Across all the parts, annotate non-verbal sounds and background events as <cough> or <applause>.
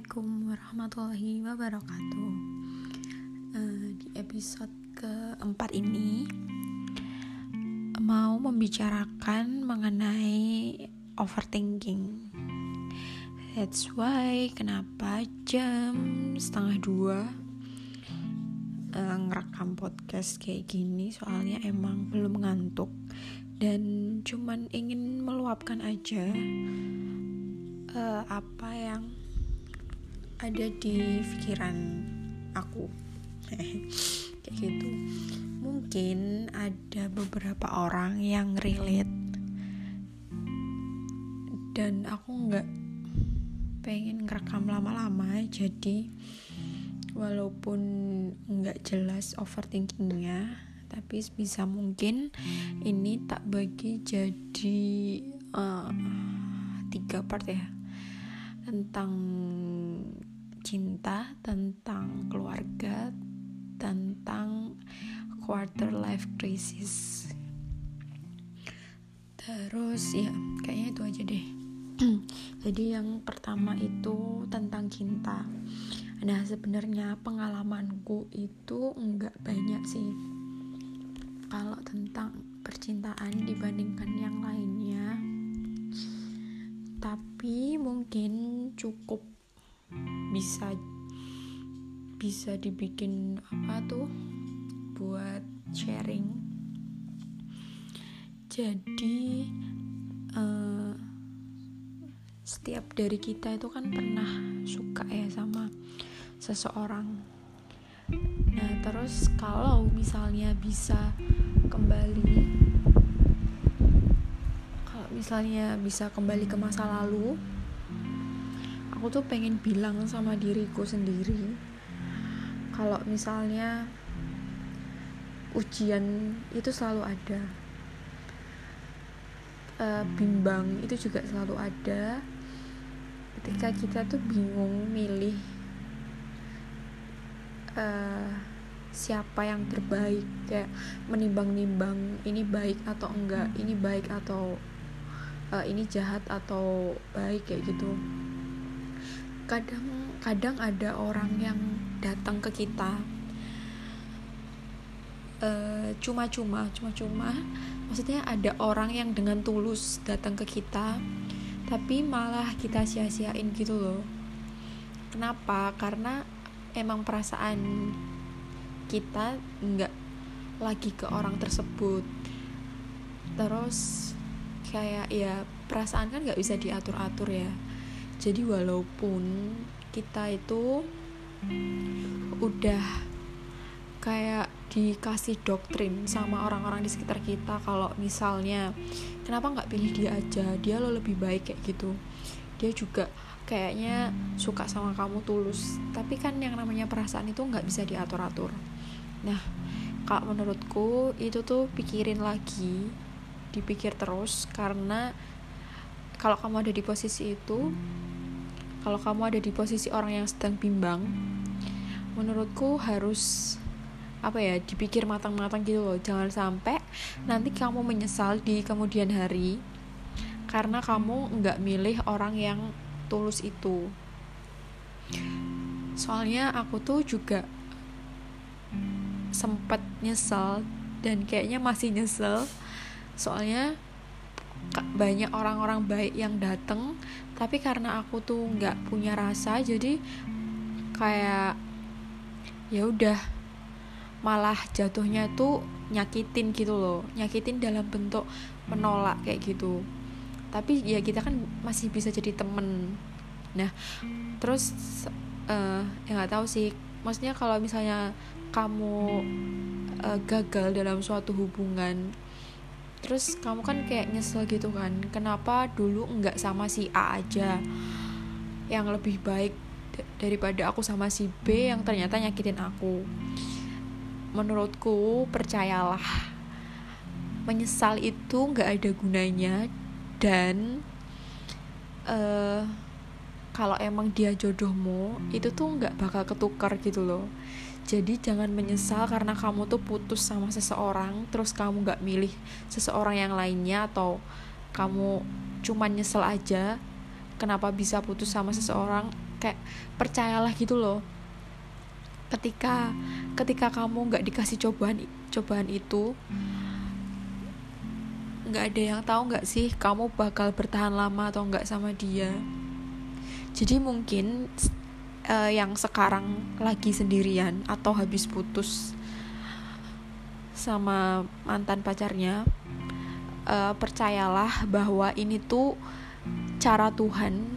Assalamualaikum warahmatullahi wabarakatuh. Uh, di episode keempat ini mau membicarakan mengenai overthinking. That's why kenapa jam setengah dua uh, ngerekam podcast kayak gini soalnya emang belum ngantuk dan cuman ingin meluapkan aja uh, apa yang ada di pikiran aku. <laughs> Kayak gitu. Mungkin ada beberapa orang yang relate. Dan aku nggak pengen ngerekam lama-lama jadi walaupun nggak jelas overthinkingnya tapi bisa mungkin ini tak bagi jadi uh, tiga part ya tentang cinta, tentang keluarga, tentang quarter life crisis. Terus ya, kayaknya itu aja deh. <clears throat> Jadi yang pertama itu tentang cinta. Nah, sebenarnya pengalamanku itu enggak banyak sih. Kalau tentang percintaan dibandingkan yang lainnya, tapi mungkin cukup bisa bisa dibikin apa tuh? Buat sharing. Jadi uh, setiap dari kita itu kan pernah suka ya sama seseorang. Nah terus kalau misalnya bisa kembali kalau misalnya bisa kembali ke masa lalu aku tuh pengen bilang sama diriku sendiri kalau misalnya ujian itu selalu ada uh, bimbang itu juga selalu ada ketika kita tuh bingung milih uh, siapa yang terbaik kayak menimbang-nimbang ini baik atau enggak ini baik atau uh, ini jahat atau baik kayak gitu kadang kadang ada orang yang datang ke kita uh, cuma-cuma cuma-cuma. Maksudnya ada orang yang dengan tulus datang ke kita tapi malah kita sia-siain gitu loh. Kenapa? Karena emang perasaan kita nggak lagi ke orang tersebut. Terus kayak ya perasaan kan nggak bisa diatur-atur ya jadi walaupun kita itu udah kayak dikasih doktrin sama orang-orang di sekitar kita kalau misalnya kenapa nggak pilih dia aja? Dia lo lebih baik kayak gitu. Dia juga kayaknya suka sama kamu tulus. Tapi kan yang namanya perasaan itu nggak bisa diatur-atur. Nah kalau menurutku itu tuh pikirin lagi dipikir terus karena kalau kamu ada di posisi itu kalau kamu ada di posisi orang yang sedang bimbang menurutku harus apa ya dipikir matang-matang gitu loh. Jangan sampai nanti kamu menyesal di kemudian hari karena kamu nggak milih orang yang tulus itu. Soalnya aku tuh juga sempet nyesel dan kayaknya masih nyesel. Soalnya banyak orang-orang baik yang dateng tapi karena aku tuh nggak punya rasa jadi kayak ya udah malah jatuhnya tuh nyakitin gitu loh. Nyakitin dalam bentuk menolak kayak gitu. Tapi ya kita kan masih bisa jadi temen. Nah terus uh, ya nggak tahu sih. Maksudnya kalau misalnya kamu uh, gagal dalam suatu hubungan terus kamu kan kayak nyesel gitu kan kenapa dulu nggak sama si A aja? Yang lebih baik daripada aku sama si B yang ternyata nyakitin aku. Menurutku percayalah menyesal itu nggak ada gunanya dan uh, kalau emang dia jodohmu itu tuh nggak bakal ketukar gitu loh jadi jangan menyesal karena kamu tuh putus sama seseorang terus kamu gak milih seseorang yang lainnya atau kamu cuma nyesel aja kenapa bisa putus sama seseorang? Kayak percayalah gitu loh. Ketika ketika kamu nggak dikasih cobaan cobaan itu nggak ada yang tahu nggak sih kamu bakal bertahan lama atau nggak sama dia. Jadi mungkin uh, yang sekarang lagi sendirian atau habis putus sama mantan pacarnya uh, percayalah bahwa ini tuh cara Tuhan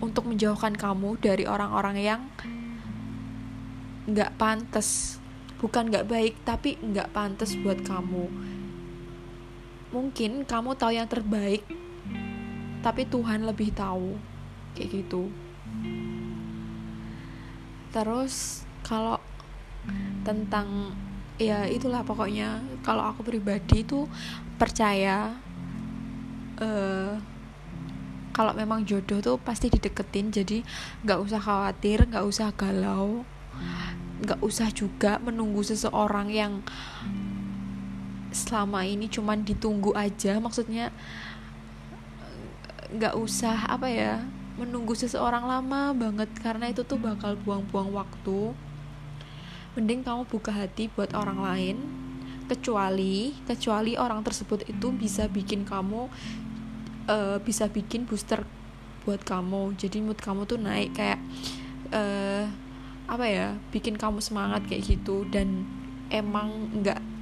untuk menjauhkan kamu dari orang-orang yang nggak pantas. Bukan nggak baik tapi nggak pantas buat kamu. Mungkin kamu tahu yang terbaik tapi Tuhan lebih tahu. Kayak gitu terus kalau tentang ya itulah pokoknya kalau aku pribadi itu percaya uh, kalau memang jodoh tuh pasti dideketin jadi nggak usah khawatir nggak usah galau nggak usah juga menunggu seseorang yang selama ini cuman ditunggu aja maksudnya nggak usah apa ya menunggu seseorang lama banget karena itu tuh bakal buang-buang waktu. Mending kamu buka hati buat orang lain kecuali kecuali orang tersebut itu bisa bikin kamu uh, bisa bikin booster buat kamu. Jadi mood kamu tuh naik kayak uh, apa ya bikin kamu semangat kayak gitu. Dan emang nggak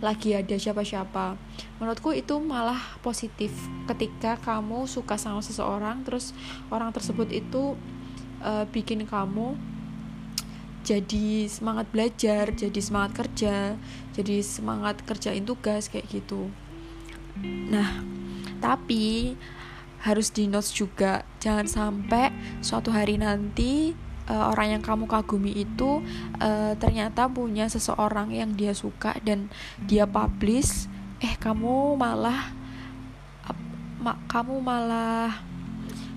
lagi ada siapa-siapa. Menurutku itu malah positif ketika kamu suka sama seseorang terus orang tersebut itu uh, bikin kamu jadi semangat belajar jadi semangat kerja jadi semangat kerjain tugas kayak gitu. Nah tapi harus di notes juga jangan sampai suatu hari nanti uh, orang yang kamu kagumi itu uh, ternyata punya seseorang yang dia suka dan dia publish eh kamu malah ma kamu malah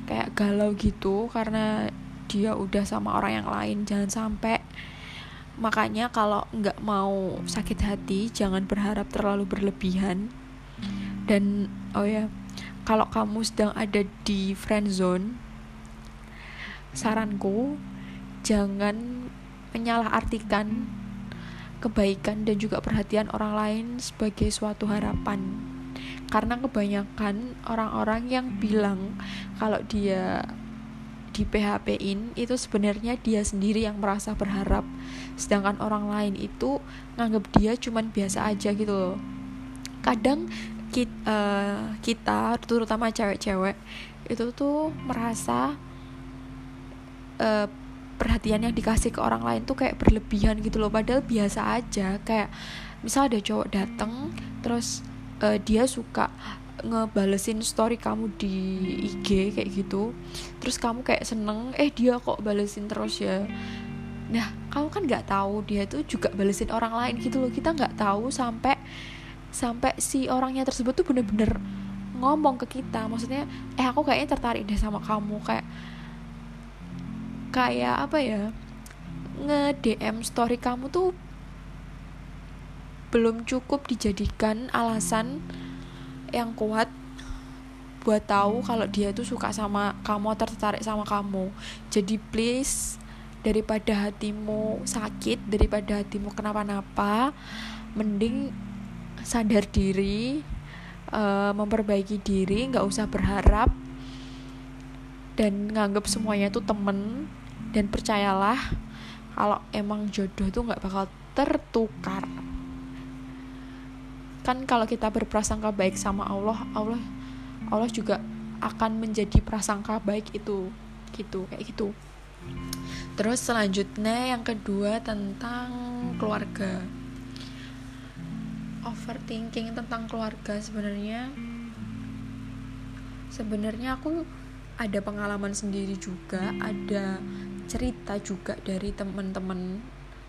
kayak galau gitu karena dia udah sama orang yang lain jangan sampai. Makanya kalau nggak mau sakit hati jangan berharap terlalu berlebihan. Dan oh ya kalau kamu sedang ada di friend zone saranku jangan menyalahartikan kebaikan dan juga perhatian orang lain sebagai suatu harapan. Karena kebanyakan orang-orang yang bilang kalau dia di PHP-in itu sebenarnya dia sendiri yang merasa berharap. Sedangkan orang lain itu nganggap dia cuman biasa aja gitu loh. Kadang kita, eh, kita terutama cewek-cewek itu tuh merasa uh, perhatian yang dikasih ke orang lain tuh kayak berlebihan gitu loh. Padahal biasa aja. Kayak misal ada cowok dateng terus uh, dia suka ngebalesin story kamu di IG kayak gitu. Terus kamu kayak seneng eh dia kok balesin terus ya? Nah kamu kan nggak tahu dia tuh juga balesin orang lain gitu loh. Kita nggak tahu sampai sampai si orangnya tersebut tuh bener-bener ngomong ke kita. Maksudnya eh aku kayaknya tertarik deh sama kamu. Kayak kayak apa ya nge DM story kamu tuh belum cukup dijadikan alasan yang kuat buat tahu kalau dia tuh suka sama kamu tertarik sama kamu. Jadi please daripada hatimu sakit daripada hatimu kenapa-napa mending sadar diri uh, memperbaiki diri nggak usah berharap dan nganggap semuanya tuh temen dan percayalah kalau emang jodoh tuh nggak bakal tertukar. Kan kalau kita berprasangka baik sama Allah Allah Allah juga akan menjadi prasangka baik itu gitu kayak gitu. Terus selanjutnya yang kedua tentang keluarga. Overthinking tentang keluarga sebenarnya. Sebenarnya aku ada pengalaman sendiri juga ada cerita juga dari teman-teman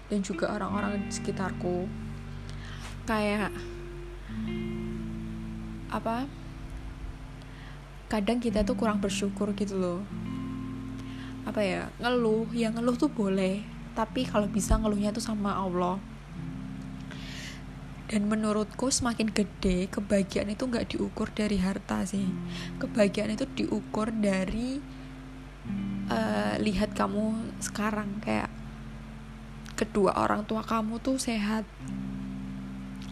dan juga orang-orang di sekitarku. Kayak apa kadang kita tuh kurang bersyukur gitu loh. Apa ya ngeluh ya ngeluh tuh boleh tapi kalau bisa ngeluhnya tuh sama Allah. Dan menurutku semakin gede kebahagiaan itu nggak diukur dari harta sih. Kebahagiaan itu diukur dari uh, lihat kamu sekarang kayak kedua orang tua kamu tuh sehat.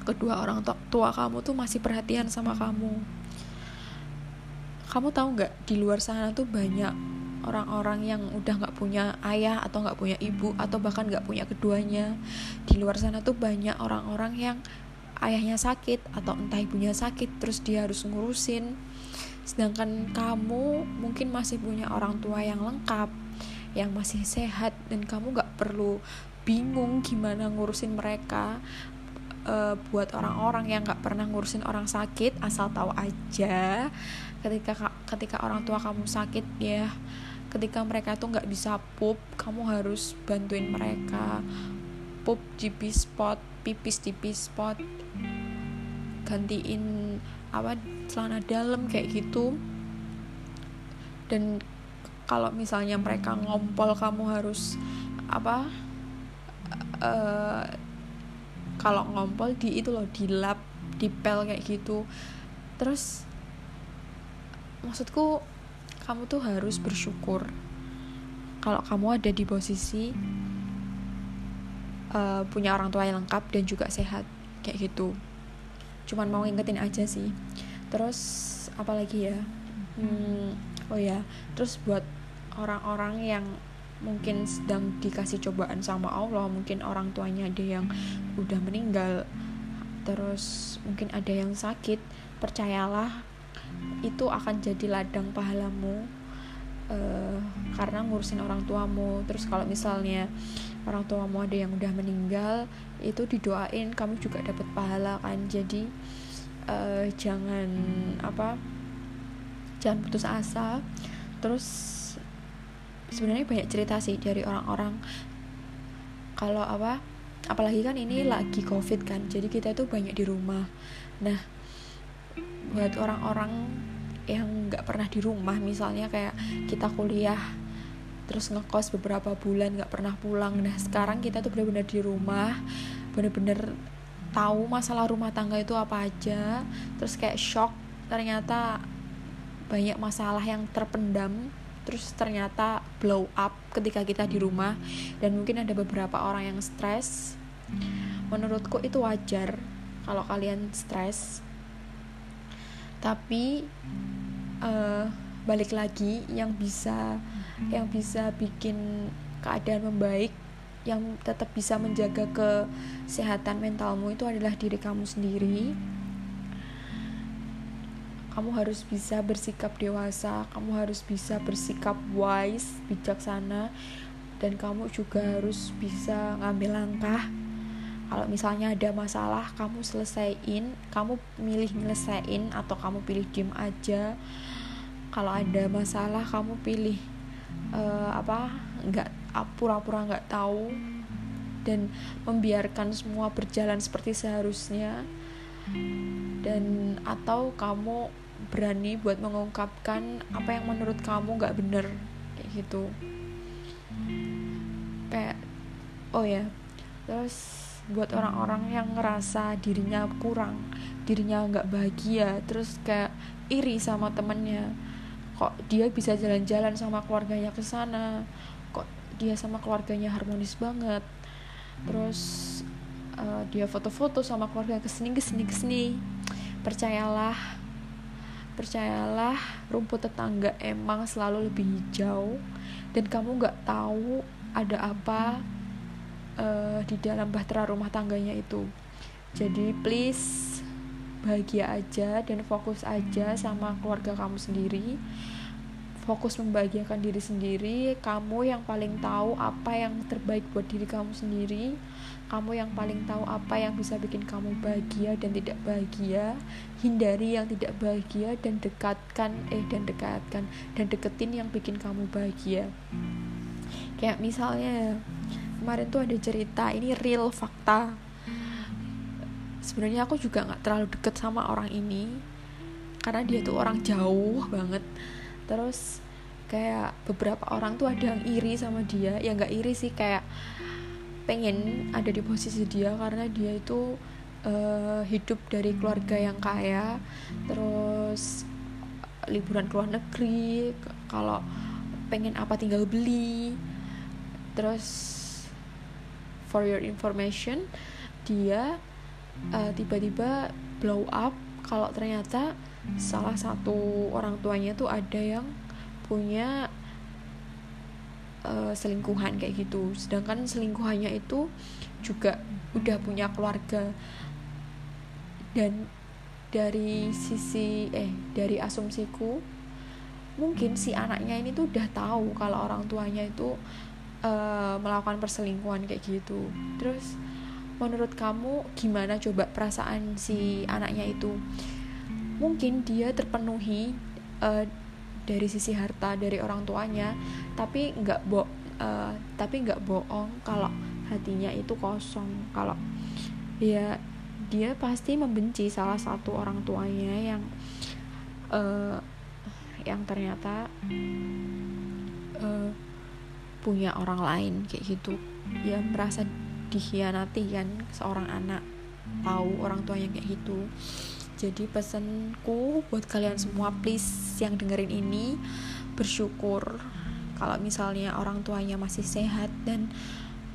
Kedua orang tua kamu tuh masih perhatian sama kamu. Kamu tahu nggak di luar sana tuh banyak orang-orang yang udah nggak punya ayah atau nggak punya ibu atau bahkan nggak punya keduanya. Di luar sana tuh banyak orang-orang yang ayahnya sakit atau entah ibunya sakit terus dia harus ngurusin sedangkan kamu mungkin masih punya orang tua yang lengkap yang masih sehat dan kamu nggak perlu bingung gimana ngurusin mereka uh, buat orang-orang yang nggak pernah ngurusin orang sakit asal tahu aja ketika ketika orang tua kamu sakit ya ketika mereka tuh nggak bisa pup kamu harus bantuin mereka. Pup di spot pipis di spot gantiin apa celana dalam kayak gitu. Dan kalau misalnya mereka ngompol kamu harus apa uh, kalau ngompol di itu loh di lap di pel kayak gitu. Terus maksudku kamu tuh harus bersyukur. Kalau kamu ada di posisi uh, punya orang tua yang lengkap dan juga sehat kayak gitu cuman mau ngingetin aja sih. Terus apalagi ya? Hmm, oh ya. Terus buat orang-orang yang mungkin sedang dikasih cobaan sama Allah mungkin orang tuanya ada yang udah meninggal terus mungkin ada yang sakit percayalah itu akan jadi ladang pahalamu uh, karena ngurusin orang tuamu. Terus kalau misalnya orang tuamu ada yang udah meninggal itu didoain kamu juga dapat pahala kan. Jadi uh, jangan apa jangan putus asa. Terus sebenarnya banyak cerita sih dari orang-orang. Kalau apa apalagi kan ini lagi covid kan jadi kita tuh banyak di rumah. Nah buat orang-orang yang nggak pernah di rumah misalnya kayak kita kuliah terus ngekos beberapa bulan nggak pernah pulang. Nah sekarang kita tuh bener-bener di rumah bener-bener tahu masalah rumah tangga itu apa aja. Terus kayak shock ternyata banyak masalah yang terpendam. Terus ternyata blow up ketika kita di rumah. Dan mungkin ada beberapa orang yang stres. Menurutku itu wajar kalau kalian stres. Tapi uh, balik lagi yang bisa yang bisa bikin keadaan membaik yang tetap bisa menjaga kesehatan mentalmu itu adalah diri kamu sendiri kamu harus bisa bersikap dewasa, kamu harus bisa bersikap wise, bijaksana, dan kamu juga harus bisa ngambil langkah. Kalau misalnya ada masalah, kamu selesaiin, kamu milih nyelesain atau kamu pilih diem aja. Kalau ada masalah, kamu pilih uh, apa? nggak pura-pura nggak tahu dan membiarkan semua berjalan seperti seharusnya dan atau kamu berani buat mengungkapkan apa yang menurut kamu gak bener kayak gitu kayak oh ya terus buat orang-orang yang ngerasa dirinya kurang dirinya nggak bahagia terus kayak iri sama temennya kok dia bisa jalan-jalan sama keluarganya ke sana? Kok dia sama keluarganya harmonis banget? Terus uh, dia foto-foto sama keluarga ke sini ke sini ke sini. Percayalah percayalah rumput tetangga emang selalu lebih hijau. Dan kamu nggak tahu ada apa uh, di dalam bahtera rumah tangganya itu. Jadi please bahagia aja dan fokus aja sama keluarga kamu sendiri. Fokus membahagiakan diri sendiri. Kamu yang paling tahu apa yang terbaik buat diri kamu sendiri. Kamu yang paling tahu apa yang bisa bikin kamu bahagia dan tidak bahagia. Hindari yang tidak bahagia dan dekatkan eh dan dekatkan dan deketin yang bikin kamu bahagia. Kayak misalnya kemarin tuh ada cerita ini real fakta sebenarnya aku juga nggak terlalu deket sama orang ini karena dia tuh orang jauh banget. Terus kayak beberapa orang tuh ada yang iri sama dia. Ya nggak iri sih kayak pengen ada di posisi dia karena dia itu uh, hidup dari keluarga yang kaya. Terus liburan ke luar negeri kalau pengen apa tinggal beli. Terus for your information dia uh, tiba-tiba blow up kalau ternyata salah satu orang tuanya tuh ada yang punya uh, selingkuhan kayak gitu. Sedangkan selingkuhannya itu juga udah punya keluarga. Dan dari sisi eh dari asumsiku mungkin si anaknya ini tuh udah tahu kalau orang tuanya itu uh, melakukan perselingkuhan kayak gitu. Terus menurut kamu gimana coba perasaan si anaknya itu? Mungkin dia terpenuhi uh, dari sisi harta dari orang tuanya tapi nggak bo uh, tapi nggak bohong kalau hatinya itu kosong. Kalau ya dia pasti membenci salah satu orang tuanya yang uh, yang ternyata uh, punya orang lain kayak gitu. Ya merasa dikhianati kan seorang anak tahu orang tuanya kayak gitu. Jadi pesanku buat kalian semua please yang dengerin ini bersyukur kalau misalnya orang tuanya masih sehat dan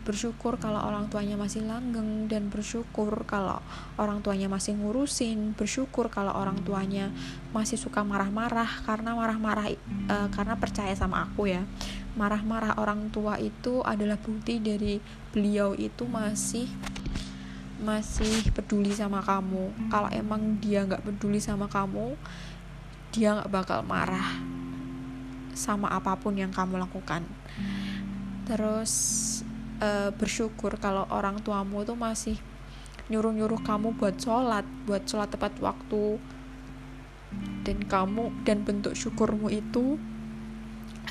bersyukur kalau orang tuanya masih langgeng dan bersyukur kalau orang tuanya masih ngurusin bersyukur kalau orang tuanya masih suka marah-marah karena marah-marah uh, karena percaya sama aku ya. Marah-marah orang tua itu adalah bukti dari beliau itu masih masih peduli sama kamu. Kalau emang dia nggak peduli sama kamu dia nggak bakal marah sama apa pun yang kamu lakukan. Terus uh, bersyukur kalau orang tuamu tuh masih nyuruh-nyuruh kamu buat sholat buat sholat tepat waktu. Dan kamu dan bentuk syukurmu itu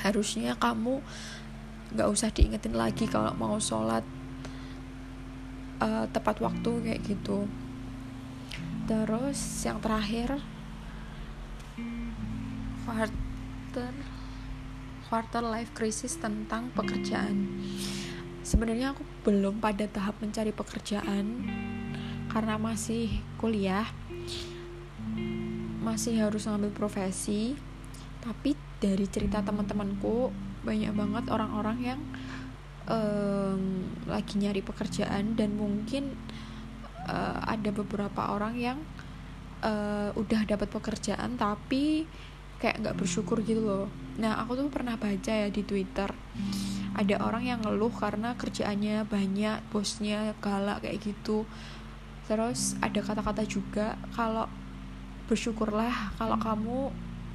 harusnya kamu nggak usah diingetin lagi kalau mau sholat uh, tepat waktu kayak gitu. Terus yang terakhir quarter quarter life crisis tentang pekerjaan sebenarnya aku belum pada tahap mencari pekerjaan. Karena masih kuliah masih harus ngambil profesi. Tapi dari cerita teman-temanku banyak banget orang-orang yang um, lagi nyari pekerjaan. Dan mungkin uh, ada beberapa orang yang uh, udah dapat pekerjaan tapi kayak nggak bersyukur gitu loh. Nah aku tuh pernah baca ya di twitter ada orang yang ngeluh karena kerjaannya banyak bosnya galak kayak gitu. Terus ada kata-kata juga kalau bersyukurlah kalau kamu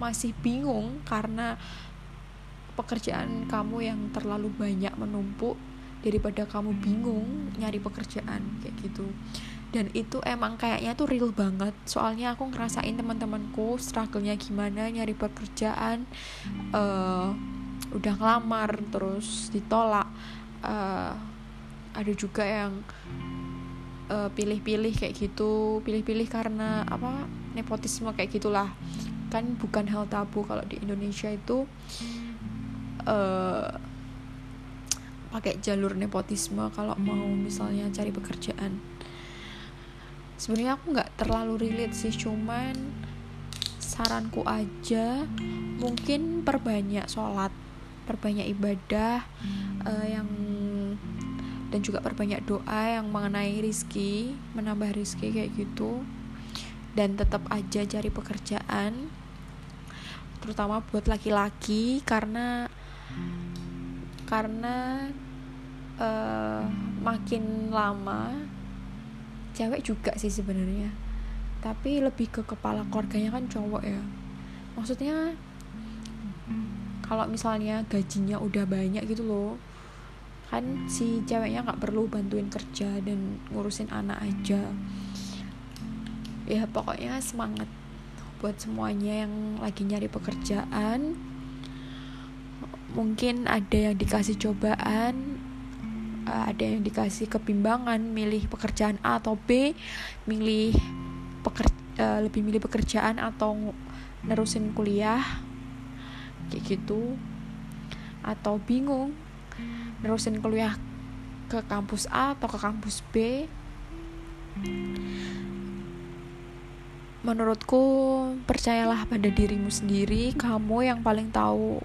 masih bingung karena pekerjaan kamu yang terlalu banyak menumpuk daripada kamu bingung nyari pekerjaan kayak gitu dan itu emang kayaknya tuh real banget. Soalnya aku ngerasain teman-temanku struggle-nya gimana nyari pekerjaan uh, udah ngelamar terus ditolak. Uh, ada juga yang eh, pilih-pilih kayak gitu. Pilih-pilih karena apa nepotisme kayak gitulah. Kan bukan hal tabu kalau di Indonesia itu uh, pakai jalur nepotisme kalau mau misalnya cari pekerjaan sebenarnya aku nggak terlalu relate sih cuman saranku aja mungkin perbanyak sholat perbanyak ibadah uh, yang dan juga perbanyak doa yang mengenai rizki menambah rizki kayak gitu. Dan tetap aja cari pekerjaan terutama buat laki-laki karena karena uh, makin lama cewek juga sih sebenarnya. Tapi lebih ke kepala keluarganya kan cowok ya. Maksudnya kalau misalnya gajinya udah banyak gitu loh kan si ceweknya nggak perlu bantuin kerja dan ngurusin anak aja. Ya pokoknya semangat buat semuanya yang lagi nyari pekerjaan. Mungkin ada yang dikasih cobaan eh, ada yang dikasih kebimbangan milih pekerjaan A atau B milih pekerja, eh, lebih milih pekerjaan atau nerusin kuliah kayak gitu. Atau bingung nerusin kuliah ke kampus A atau ke kampus B. Menurutku percayalah pada dirimu sendiri. Kamu yang paling tahu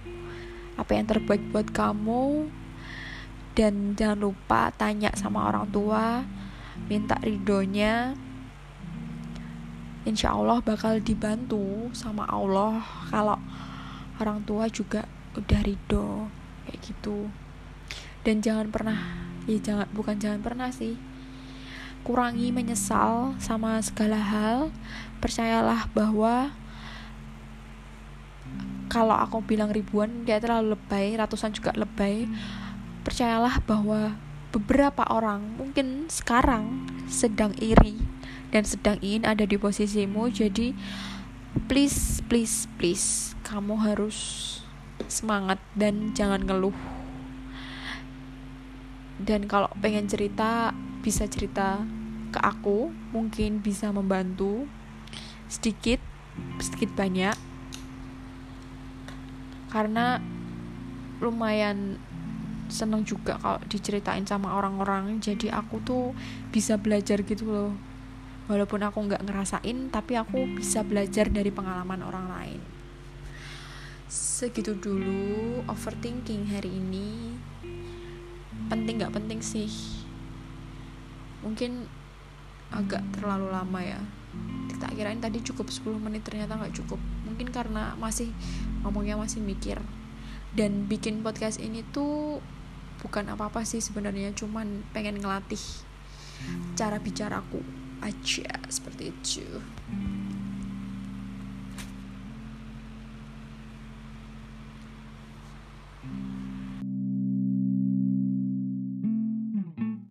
apa yang terbaik buat kamu dan jangan lupa tanya sama orang tua minta ridhonya. Insya Allah bakal dibantu sama Allah kalau orang tua juga udah ridho kayak gitu. Dan jangan pernah ya jangan bukan jangan pernah sih. Kurangi menyesal sama segala hal. Percayalah bahwa kalau aku bilang ribuan dia terlalu lebay ratusan juga lebay percayalah bahwa beberapa orang mungkin sekarang sedang iri dan sedang ingin ada di posisimu. Jadi please please please kamu harus semangat dan jangan ngeluh. Dan kalau pengen cerita bisa cerita ke aku. Mungkin bisa membantu sedikit sedikit banyak. Karena lumayan seneng juga kalau diceritain sama orang-orang. Jadi aku tuh bisa belajar gitu loh. Walaupun aku nggak ngerasain tapi aku bisa belajar dari pengalaman orang lain. Segitu dulu overthinking hari ini. Penting nggak penting sih? Mungkin agak terlalu lama ya. Kita kirain tadi cukup 10 menit ternyata nggak cukup. Mungkin karena masih ngomongnya masih mikir. Dan bikin podcast ini tuh bukan apa-apa sih sebenarnya cuman pengen ngelatih cara bicaraku aja seperti itu